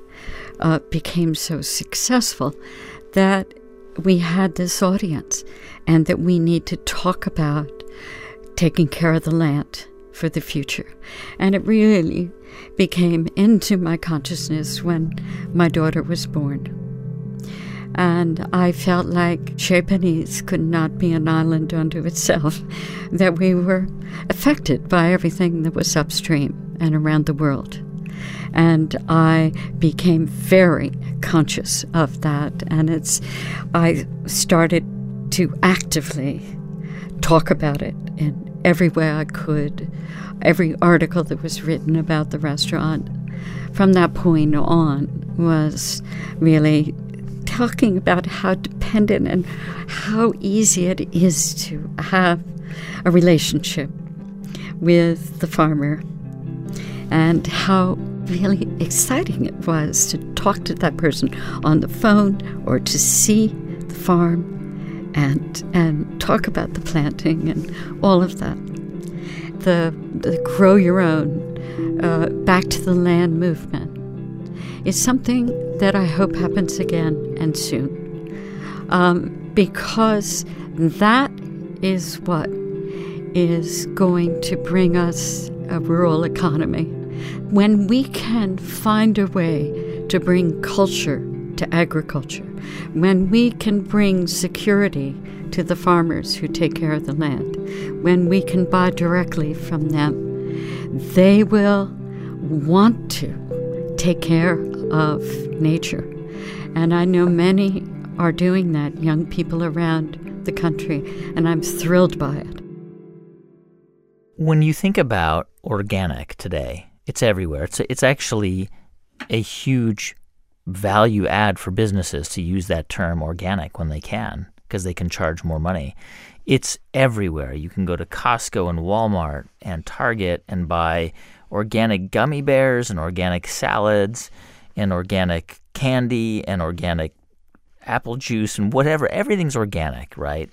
uh, became so successful, that we had this audience and that we need to talk about taking care of the land for the future. And it really became into my consciousness when my daughter was born. And I felt like Chez Panisse could not be an island unto itself, that we were affected by everything that was upstream and around the world. And I became very conscious of that. And it's, I started to actively talk about it in every way I could, every article that was written about the restaurant from that point on was really talking about how dependent and how easy it is to have a relationship with the farmer and how really exciting it was to talk to that person on the phone or to see the farm and and talk about the planting and all of that. The, the grow your own, uh, back to the land movement is something that I hope happens again and soon, um, because that is what is going to bring us a rural economy. When we can find a way to bring culture to agriculture, when we can bring security to the farmers who take care of the land, when we can buy directly from them, they will want to take care of nature. And I know many are doing that, young people around the country, and I'm thrilled by it. When you think about organic today, it's everywhere. It's, it's actually a huge value add for businesses to use that term organic when they can because they can charge more money. It's everywhere. You can go to Costco and Walmart and Target and buy organic gummy bears and organic salads and organic candy and organic apple juice and whatever. Everything's organic, right?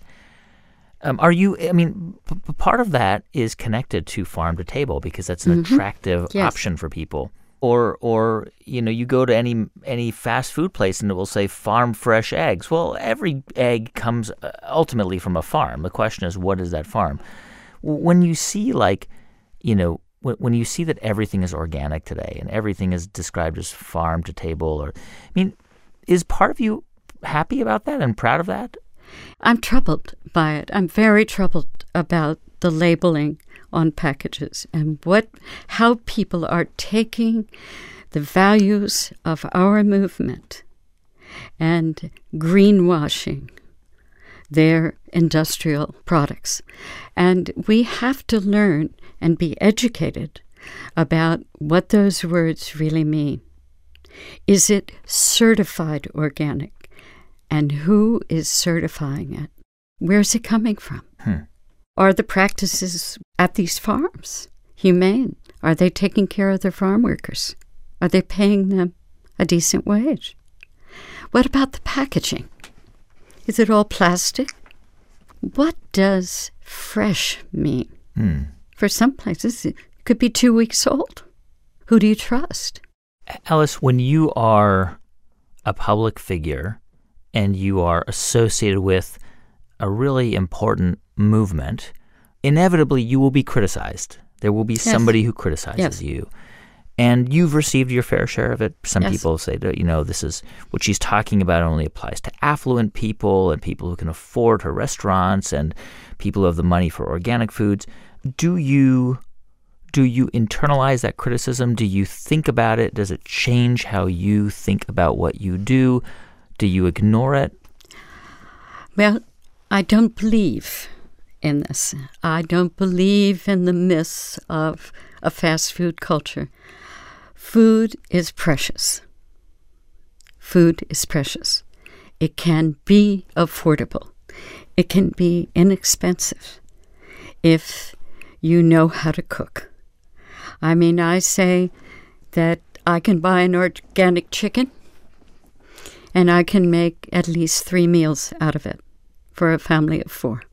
Um, are you? I mean, p- part of that is connected to farm to table because that's an mm-hmm. attractive yes. option for people or or you know you go to any any fast food place and it will say farm fresh eggs well every egg comes uh, ultimately from a farm the question is what is that farm when you see like you know when, when you see that everything is organic today and everything is described as farm to table or i mean is part of you happy about that and proud of that? I'm troubled by it. I'm very troubled about the labeling on packages and what how people are taking the values of our movement and greenwashing their industrial products. And we have to learn and be educated about what those words really mean. Is it certified organic? And who is certifying it? Where's it coming from? Hmm. Are the practices at these farms humane? Are they taking care of their farm workers? Are they paying them a decent wage? What about the packaging? Is it all plastic? What does fresh mean? Hmm. For some places, it could be two weeks old. Who do you trust? Alice, when you are a public figure and you are associated with a really important movement, inevitably you will be criticized. There will be yes. somebody who criticizes yes. you. And you've received your fair share of it. Some yes. people say that, you know, this is what she's talking about only applies to affluent people and people who can afford her restaurants and people who have the money for organic foods. Do you do you internalize that criticism? Do you think about it? Does it change how you think about what you do? Do you ignore it? Well, I don't believe in this. I don't believe in the myths of a fast food culture. Food is precious. Food is precious. It can be affordable. It can be inexpensive if you know how to cook. I mean, I say that I can buy an organic chicken and I can make at least three meals out of it for a family of four.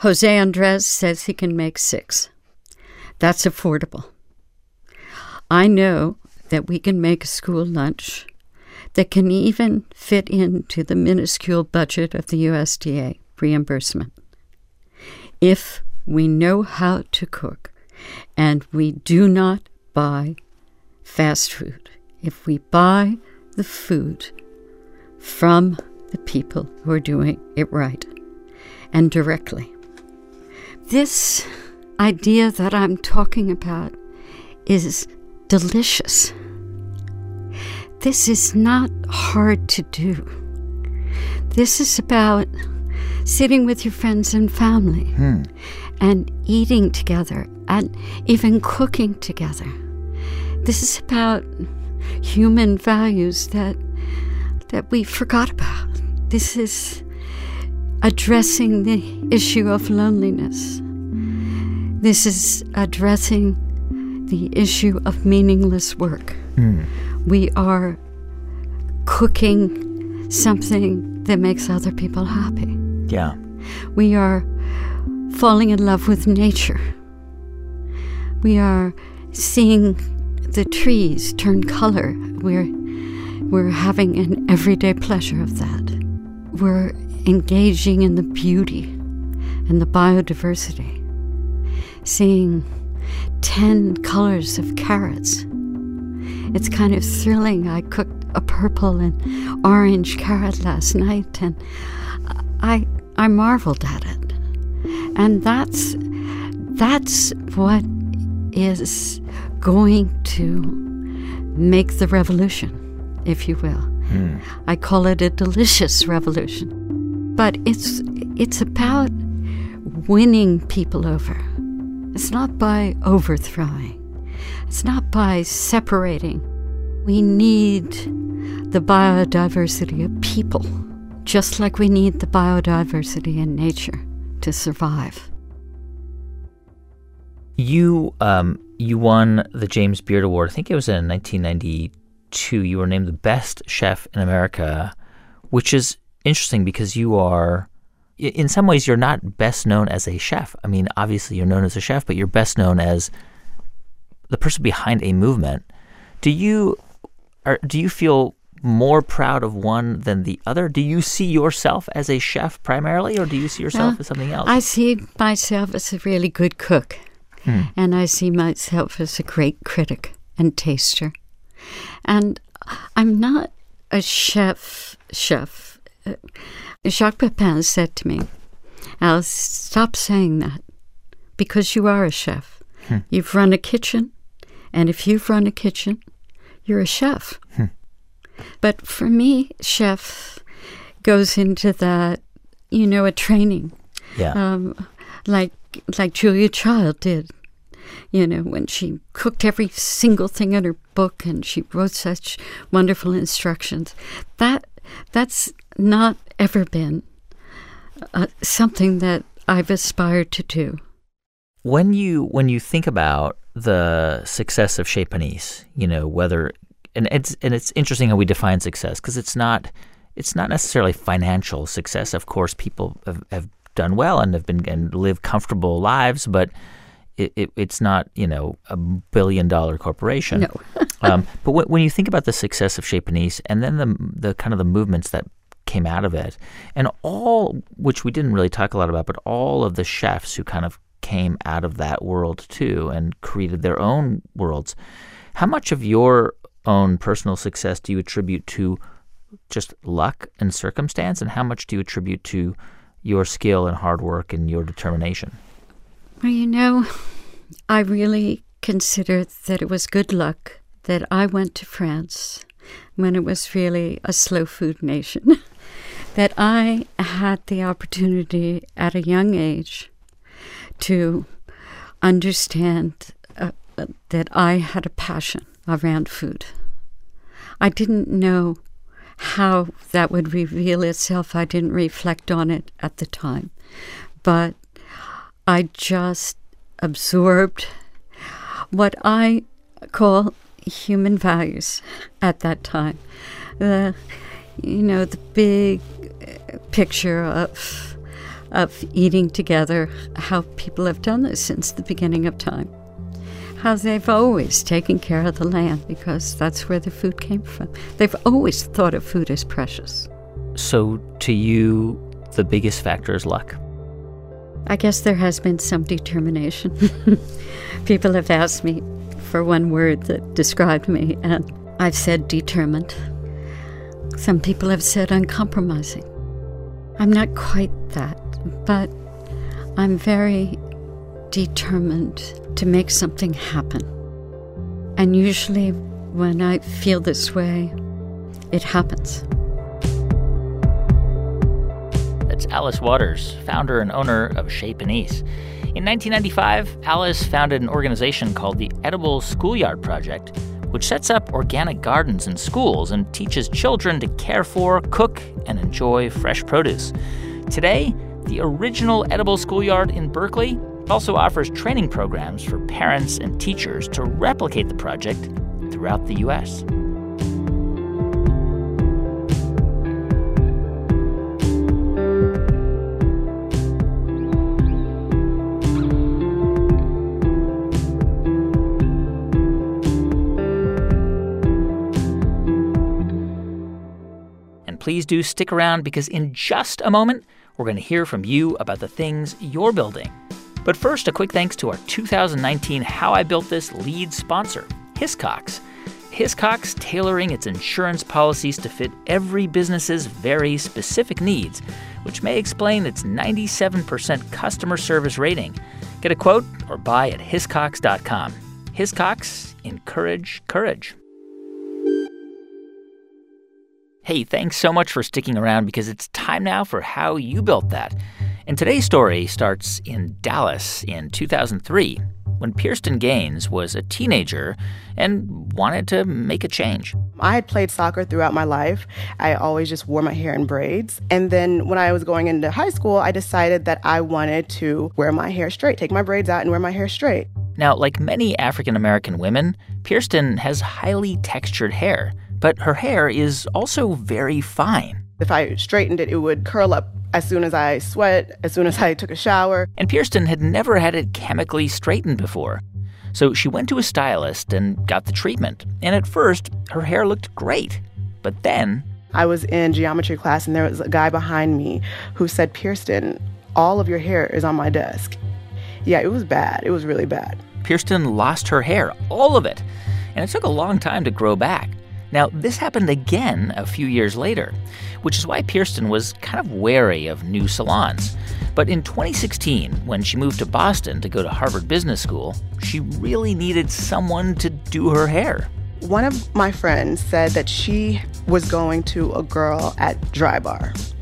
Jose Andres says he can make six. That's affordable. I know that we can make a school lunch that can even fit into the minuscule budget of the USDA reimbursement. If we know how to cook and we do not buy fast food, if we buy the food from the people who are doing it right and directly. This idea that I'm talking about is delicious. This is not hard to do. This is about sitting with your friends and family hmm. and eating together and even cooking together. This is about human values that that we forgot about. This is addressing the issue of loneliness. This is addressing the issue of meaningless work. Mm. We are cooking something that makes other people happy. Yeah. We are falling in love with nature. We are seeing the trees turn color. We're, we're having an everyday pleasure of that. We're engaging in the beauty and the biodiversity. Seeing 10 colors of carrots. It's kind of thrilling. I cooked a purple and orange carrot last night and I I marveled at it. And that's that's what is going to make the revolution, if you will. Mm. I call it a delicious revolution. But it's it's about winning people over. It's not by overthrowing. It's not by separating. We need the biodiversity of people, just like we need the biodiversity in nature to survive. You um, you won the James Beard Award. I think it was in 1992. You were named the best chef in America, which is interesting because you are in some ways, you're not best known as a chef. I mean, obviously, you're known as a chef, but you're best known as the person behind a movement. Do you, are, do you feel more proud of one than the other? Do you see yourself as a chef primarily, or do you see yourself uh, as something else? I see myself as a really good cook, hmm. and I see myself as a great critic and taster. And I'm not a chef. Chef. Jacques Pepin said to me, Alice, stop saying that because you are a chef. Hmm. You've run a kitchen, and if you've run a kitchen, you're a chef. Hmm. But for me, chef goes into that, you know, a training. Yeah. Um, like like Julia Child did. You know, when she cooked every single thing in her book and she wrote such wonderful instructions. That that's not ever been uh, something that I've aspired to do. When you when you think about the success of Chez Panisse, you know whether and it's and it's interesting how we define success because it's not it's not necessarily financial success. Of course, people have, have done well and have been and live comfortable lives, but it, it, it's not you know a billion dollar corporation. No. um, but w- when you think about the success of Chez Panisse and then the the kind of the movements that came out of it. And all, which we didn't really talk a lot about, but all of the chefs who kind of came out of that world too and created their own worlds. How much of your own personal success do you attribute to just luck and circumstance, and how much do you attribute to your skill and hard work and your determination? Well, you know, I really consider that it was good luck that I went to France when it was really a slow food nation. that I had the opportunity at a young age to understand uh, that I had a passion around food. I didn't know how that would reveal itself. I didn't reflect on it at the time. But I just absorbed what I call human values at that time. You know, the big uh, picture of of eating together, how people have done this since the beginning of time. how they've always taken care of the land because that's where the food came from. They've always thought of food as precious. So, to you, the biggest factor is luck? I guess there has been some determination. People have asked me for one word that described me, and I've said determined. Some people have said uncompromising. I'm not quite that, but I'm very determined to make something happen. And usually, when I feel this way, it happens. That's Alice Waters, founder and owner of Chez Panisse. In 1995, Alice founded an organization called the Edible Schoolyard Project, which sets up organic gardens in schools and teaches children to care for, cook, and enjoy fresh produce. Today, the original Edible Schoolyard in Berkeley also offers training programs for parents and teachers to replicate the project throughout the U.S. please do stick around because in just a moment, we're going to hear from you about the things you're building. But first, a quick thanks to our 2019 How I Built This lead sponsor, Hiscox. Hiscox tailoring its insurance policies to fit every business's very specific needs, which may explain its 97% customer service rating. Get a quote or buy at hiscox.com. Hiscox, encourage courage. Hey, thanks so much for sticking around because it's time now for how you built that. And today's story starts in Dallas in 2003 when Piersten Gaines was a teenager and wanted to make a change. I had played soccer throughout my life. I always just wore my hair in braids. And then when I was going into high school, I decided that I wanted to wear my hair straight, take my braids out and wear my hair straight. Now, like many African American women, Piersten has highly textured hair, but her hair is also very fine. If I straightened it, it would curl up as soon as I sweat, as soon as I took a shower. And Piersten had never had it chemically straightened before. So she went to a stylist and got the treatment. And at first, her hair looked great. But then. I was in geometry class and there was a guy behind me who said, Piersten, all of your hair is on my desk. Yeah, it was bad. It was really bad. Piersten lost her hair, all of it. And it took a long time to grow back. Now, this happened again a few years later, which is why Piersten was kind of wary of new salons. But in 2016, when she moved to Boston to go to Harvard Business School, she really needed someone to do her hair. One of my friends said that she was going to a girl at Drybar.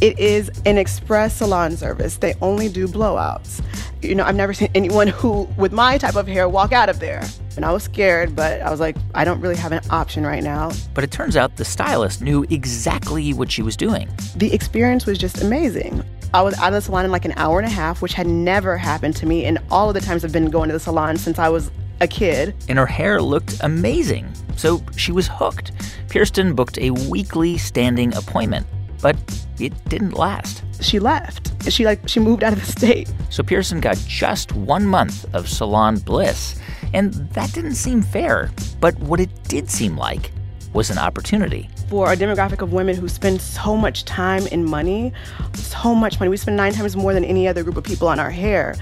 It is an express salon service. They only do blowouts. You know, I've never seen anyone who, with my type of hair, walk out of there. And I was scared, but I was like, I don't really have an option right now. But it turns out the stylist knew exactly what she was doing. The experience was just amazing. I was out of the salon in like an hour and a half, which had never happened to me in all of the times I've been going to the salon since I was a kid. And her hair looked amazing. So she was hooked. Piersten booked a weekly standing appointment, but it didn't last. She left. She like she moved out of the state. So Piersten got just one month of salon bliss. And that didn't seem fair. But what it did seem like was an opportunity. For a demographic of women who spend so much time and money, so much money, we spend nine times more than any other group of people on our hair,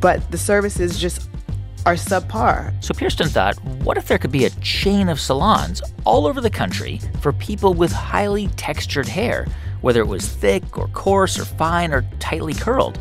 but the services just are subpar. So Piersten thought, what if there could be a chain of salons all over the country for people with highly textured hair, whether it was thick or coarse or fine or tightly curled?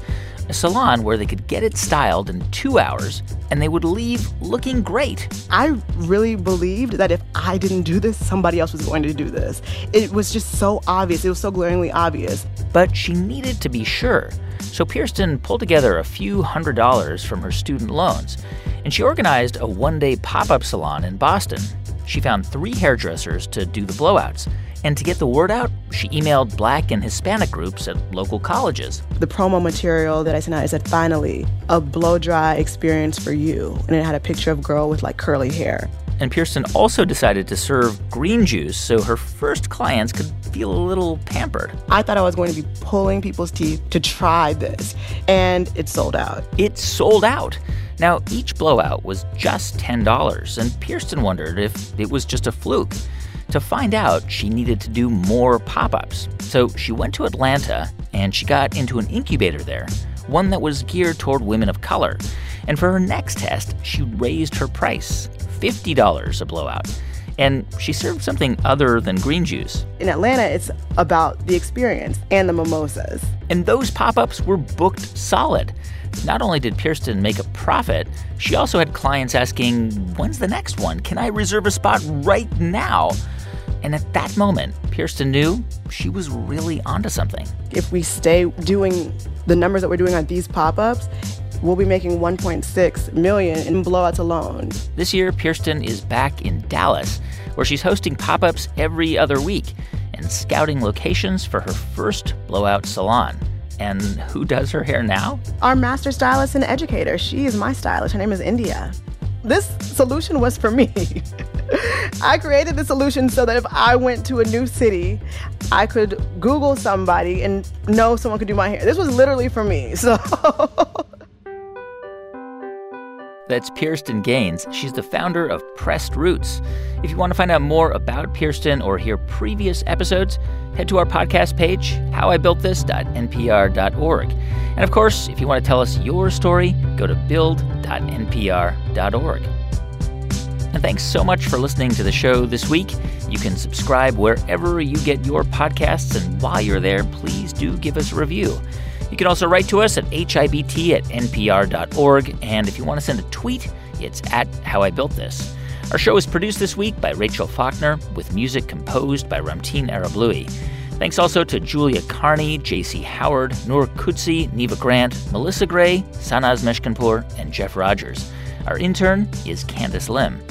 a salon where they could get it styled in two hours and they would leave looking great. I really believed that if I didn't do this, somebody else was going to do this. It was just so obvious. It was so glaringly obvious. But she needed to be sure. So Piersten pulled together a few hundred dollars from her student loans and she organized a one day pop up salon in Boston. She found three hairdressers to do the blowouts. And to get the word out, she emailed black and Hispanic groups at local colleges. The promo material that I sent out is said, finally, a blow dry experience for you. And it had a picture of a girl with like curly hair. And Piersten also decided to serve green juice so her first clients could feel a little pampered. I thought I was going to be pulling people's teeth to try this, and it sold out. It sold out. Now, each blowout was just $10, and Piersten wondered if it was just a fluke. To find out, she needed to do more pop ups. So she went to Atlanta and she got into an incubator there, one that was geared toward women of color. And for her next test, she raised her price $50 a blowout. And she served something other than green juice. In Atlanta, it's about the experience and the mimosas. And those pop ups were booked solid. Not only did Piersten make a profit, she also had clients asking, When's the next one? Can I reserve a spot right now? And at that moment, Piersten knew she was really onto something. If we stay doing the numbers that we're doing on these pop-ups, we'll be making 1.6 million in blowouts alone. This year, Piersten is back in Dallas, where she's hosting pop-ups every other week and scouting locations for her first blowout salon. And who does her hair now? Our master stylist and educator. She is my stylist. Her name is India. This solution was for me. I created the solution so that if I went to a new city, I could Google somebody and know someone could do my hair. This was literally for me. So That's Piersten Gaines. She's the founder of Pressed Roots. If you want to find out more about Piersten or hear previous episodes, head to our podcast page, howibuiltthis.npr.org. And of course, if you want to tell us your story, go to build.npr.org. And thanks so much for listening to the show this week. You can subscribe wherever you get your podcasts, and while you're there, please do give us a review. You can also write to us at hibt at npr.org, and if you want to send a tweet, it's at How I Built This. Our show is produced this week by Rachel Faulkner, with music composed by Ramtin Arablouei. Thanks also to Julia Carney, J.C. Howard, Noor Kutsi, Neva Grant, Melissa Gray, Sanaz Meshkinpour, and Jeff Rogers. Our intern is Candice Lim.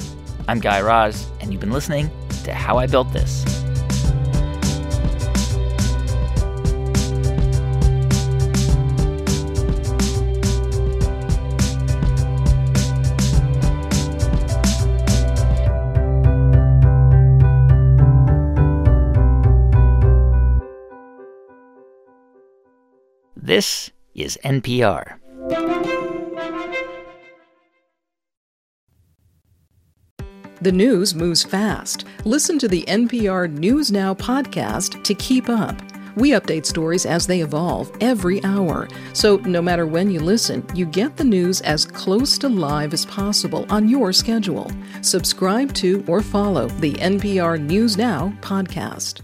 I'm Guy Raz, and you've been listening to How I Built This. This is NPR. The news moves fast. Listen to the NPR News Now podcast to keep up. We update stories as they evolve every hour. So no matter when you listen, you get the news as close to live as possible on your schedule. Subscribe to or follow the NPR News Now podcast.